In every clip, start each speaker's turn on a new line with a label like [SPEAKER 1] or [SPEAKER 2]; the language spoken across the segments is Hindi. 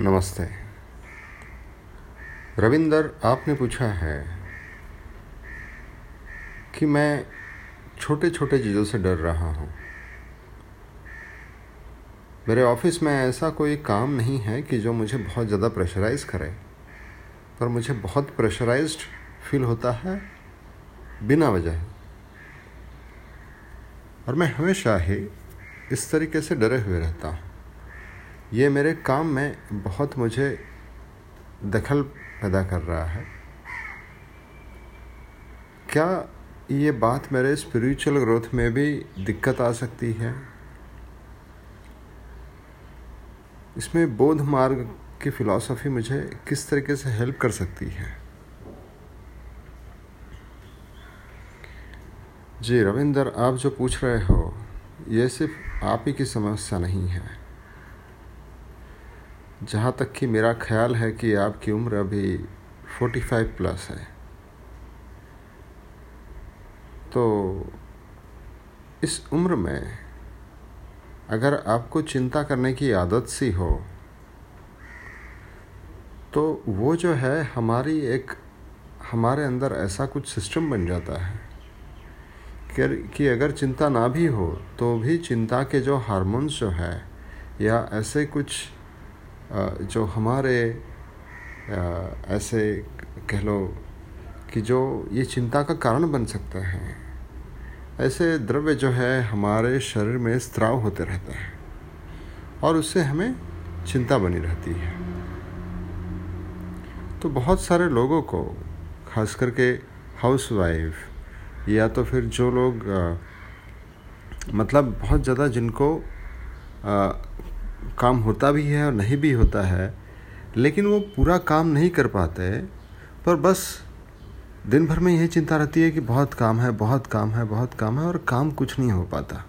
[SPEAKER 1] नमस्ते। रविंदर, आपने पूछा है कि मैं छोटे छोटे चीज़ों से डर रहा हूँ। मेरे ऑफ़िस में ऐसा कोई काम नहीं है कि जो मुझे बहुत ज़्यादा प्रेशराइज़ करे, पर मुझे बहुत प्रेशराइज्ड फील होता है बिना वजह। और मैं हमेशा ही इस तरीके से डरे हुए रहता हूँ। ये मेरे काम में बहुत मुझे दखल पैदा कर रहा है। क्या ये बात मेरे स्पिरिचुअल ग्रोथ में भी दिक्कत आ सकती है? इसमें बोध मार्ग की फ़िलॉसफ़ी मुझे किस तरीके से हेल्प कर सकती है? जी, रविंदर, आप जो पूछ रहे हो, ये सिर्फ़ आप ही की समस्या नहीं है। जहाँ तक कि मेरा ख्याल है कि आपकी उम्र अभी फोर्टी फाइव प्लस है। तो इस उम्र में अगर आपको चिंता करने की आदत सी हो तो वो जो है हमारी एक, हमारे अंदर ऐसा कुछ सिस्टम बन जाता है कि अगर चिंता ना भी हो तो भी चिंता के जो हार्मोन्स जो है या ऐसे कुछ जो हमारे ऐसे कह लो कि जो ये चिंता का कारण बन सकते हैं। ऐसे द्रव्य जो है हमारे शरीर में स्त्राव होते रहते हैं और उससे हमें चिंता बनी रहती है। तो बहुत सारे लोगों को खास करके हाउस वाइफ या तो फिर जो लोग आ, मतलब बहुत ज़्यादा जिनको काम होता भी है और नहीं भी होता है, लेकिन वो पूरा काम नहीं कर पाते, पर बस दिन भर में यही चिंता रहती है कि बहुत काम है, बहुत काम है, बहुत काम है और काम कुछ नहीं हो पाता।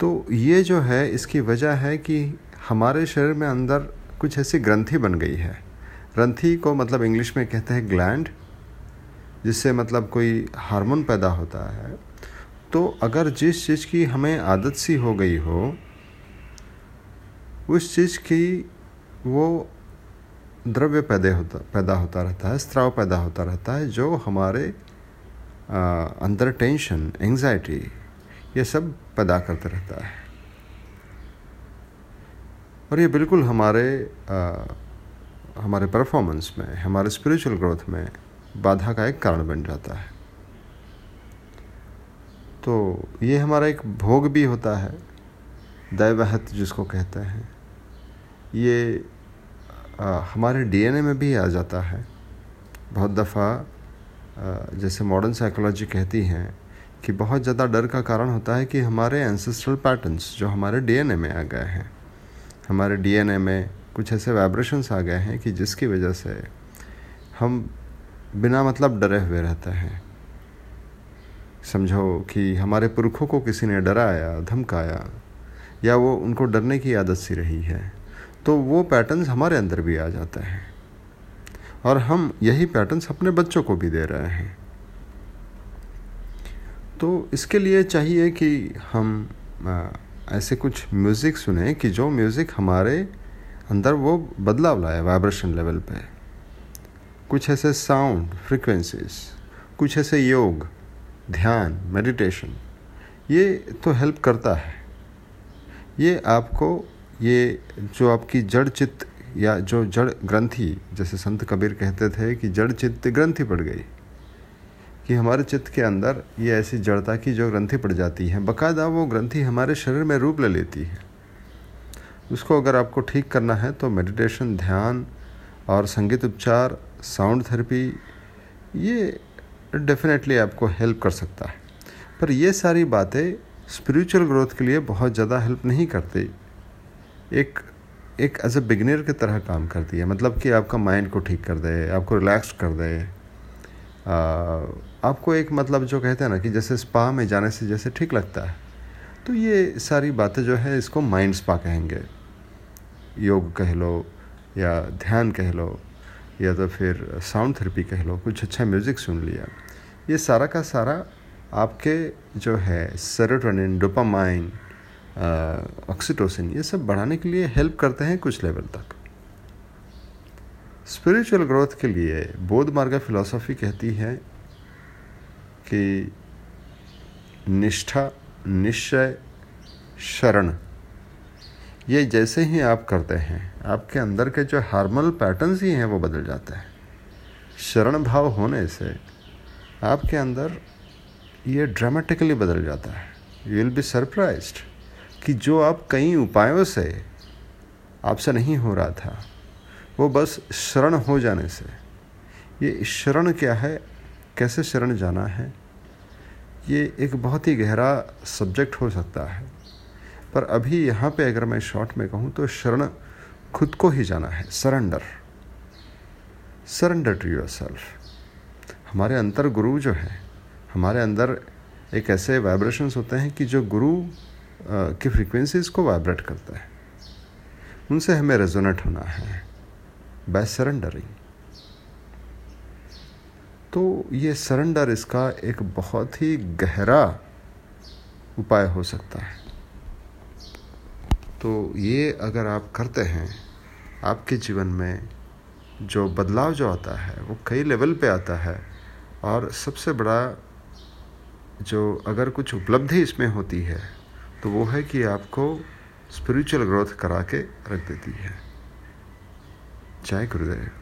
[SPEAKER 1] तो ये जो है, इसकी वजह है कि हमारे शरीर में अंदर कुछ ऐसी ग्रंथि बन गई है। ग्रंथि को मतलब इंग्लिश में कहते हैं ग्लैंड जिससे मतलब कोई हार्मोन पैदा होता है। तो अगर जिस चीज़ की हमें आदत सी हो गई हो उस चीज़ की वो द्रव्य पैदा होता पैदा होता रहता है स्त्राव पैदा होता रहता है जो हमारे आ, अंदर टेंशन एंजाइटी ये सब पैदा करते रहता है। और ये बिल्कुल हमारे आ, हमारे परफॉर्मेंस में हमारे स्पिरिचुअल ग्रोथ में बाधा का एक कारण बन जाता है। तो ये हमारा एक भोग भी होता है दैवहत जिसको कहते हैं। ये आ, हमारे डीएनए में भी आ जाता है। बहुत दफ़ा जैसे मॉडर्न साइकोलॉजी कहती हैं कि बहुत ज़्यादा डर का कारण होता है कि हमारे एंसेस्ट्रल पैटर्न्स जो हमारे डीएनए में आ गए हैं हमारे डीएनए में कुछ ऐसे वाइब्रेशंस आ गए हैं कि जिसकी वजह से हम बिना मतलब डरे हुए रहते हैं। समझो कि हमारे पुरखों को किसी ने डराया धमकाया या वो उनको डरने की आदत सी रही है। तो वो पैटर्न्स हमारे अंदर भी आ जाते हैं। और हम यही पैटर्न्स अपने बच्चों को भी दे रहे हैं। तो इसके लिए चाहिए कि हम ऐसे कुछ म्यूज़िक सुने कि जो म्यूज़िक हमारे अंदर वो बदलाव लाए वाइब्रेशन लेवल पे। कुछ ऐसे साउंड फ्रिक्वेंसीज कुछ ऐसे योग, ध्यान मेडिटेशन ये तो हेल्प करता है। ये आपको ये जो आपकी जड़ चित्त या जो जड़ ग्रंथि, जैसे संत कबीर कहते थे कि जड़ चित्त ग्रंथि पड़ गई, कि हमारे चित्त के अंदर ये ऐसी जड़ता की जो ग्रंथि पड़ जाती है। बकायदा वो ग्रंथि हमारे शरीर में रूप ले लेती है। उसको अगर आपको ठीक करना है तो मेडिटेशन, ध्यान और संगीत उपचार, साउंड थेरेपी, ये डेफिनेटली आपको हेल्प कर सकता है। पर ये सारी बातें स्पिरिचुअल ग्रोथ के लिए बहुत ज़्यादा हेल्प नहीं करती। एक एक एज ए बिगनर की तरह काम करती है। मतलब कि आपका माइंड को ठीक कर दे आपको रिलैक्स कर दे। आ, आपको एक मतलब जो कहते हैं ना कि जैसे स्पा में जाने से जैसे ठीक लगता है। तो ये सारी बातें जो है इसको माइंड स्पा कहेंगे। योग कह लो या ध्यान कह लो या तो फिर साउंड थेरेपी कह लो कुछ अच्छा म्यूज़िक सुन लिया। ये सारा का सारा आपके जो है सेरोटोनिन डोपामाइन ऑक्सीटोसिन ये सब बढ़ाने के लिए हेल्प करते हैं कुछ लेवल तक। स्पिरिचुअल ग्रोथ के लिए बौद्ध मार्ग फिलॉसफी कहती है कि निष्ठा, निश्चय, शरण, ये जैसे ही आप करते हैं, आपके अंदर के जो हार्मोनल पैटर्न्स ही हैं, वो बदल जाते हैं। शरण भाव होने से आपके अंदर ये ड्रामेटिकली बदल जाता है। यू विल बी सरप्राइज्ड कि जो आप कई उपायों से आपसे नहीं हो रहा था, वो बस शरण हो जाने से। ये शरण क्या है? कैसे शरण जाना है? ये एक बहुत ही गहरा सब्जेक्ट हो सकता है। पर अभी यहाँ पे अगर मैं शॉर्ट में कहूँ तो शरण खुद को ही जाना है। Surrender surrender to yourself हमारे अंतर गुरु जो है, हमारे अंदर एक ऐसे वाइब्रेशंस होते हैं कि जो गुरु की फ्रीक्वेंसीज को वाइब्रेट करता है। उनसे हमें रेजोनेट होना है बाय सरेंडरिंग तो ये सरेंडर इसका एक बहुत ही गहरा उपाय हो सकता है। तो ये अगर आप करते हैं, आपके जीवन में जो बदलाव जो आता है, वो कई लेवल पे आता है और सबसे बड़ा जो अगर कुछ उपलब्धि इसमें होती है तो वो है कि आपको स्पिरिचुअल ग्रोथ करा के रख देती है। जय गुरुदेव।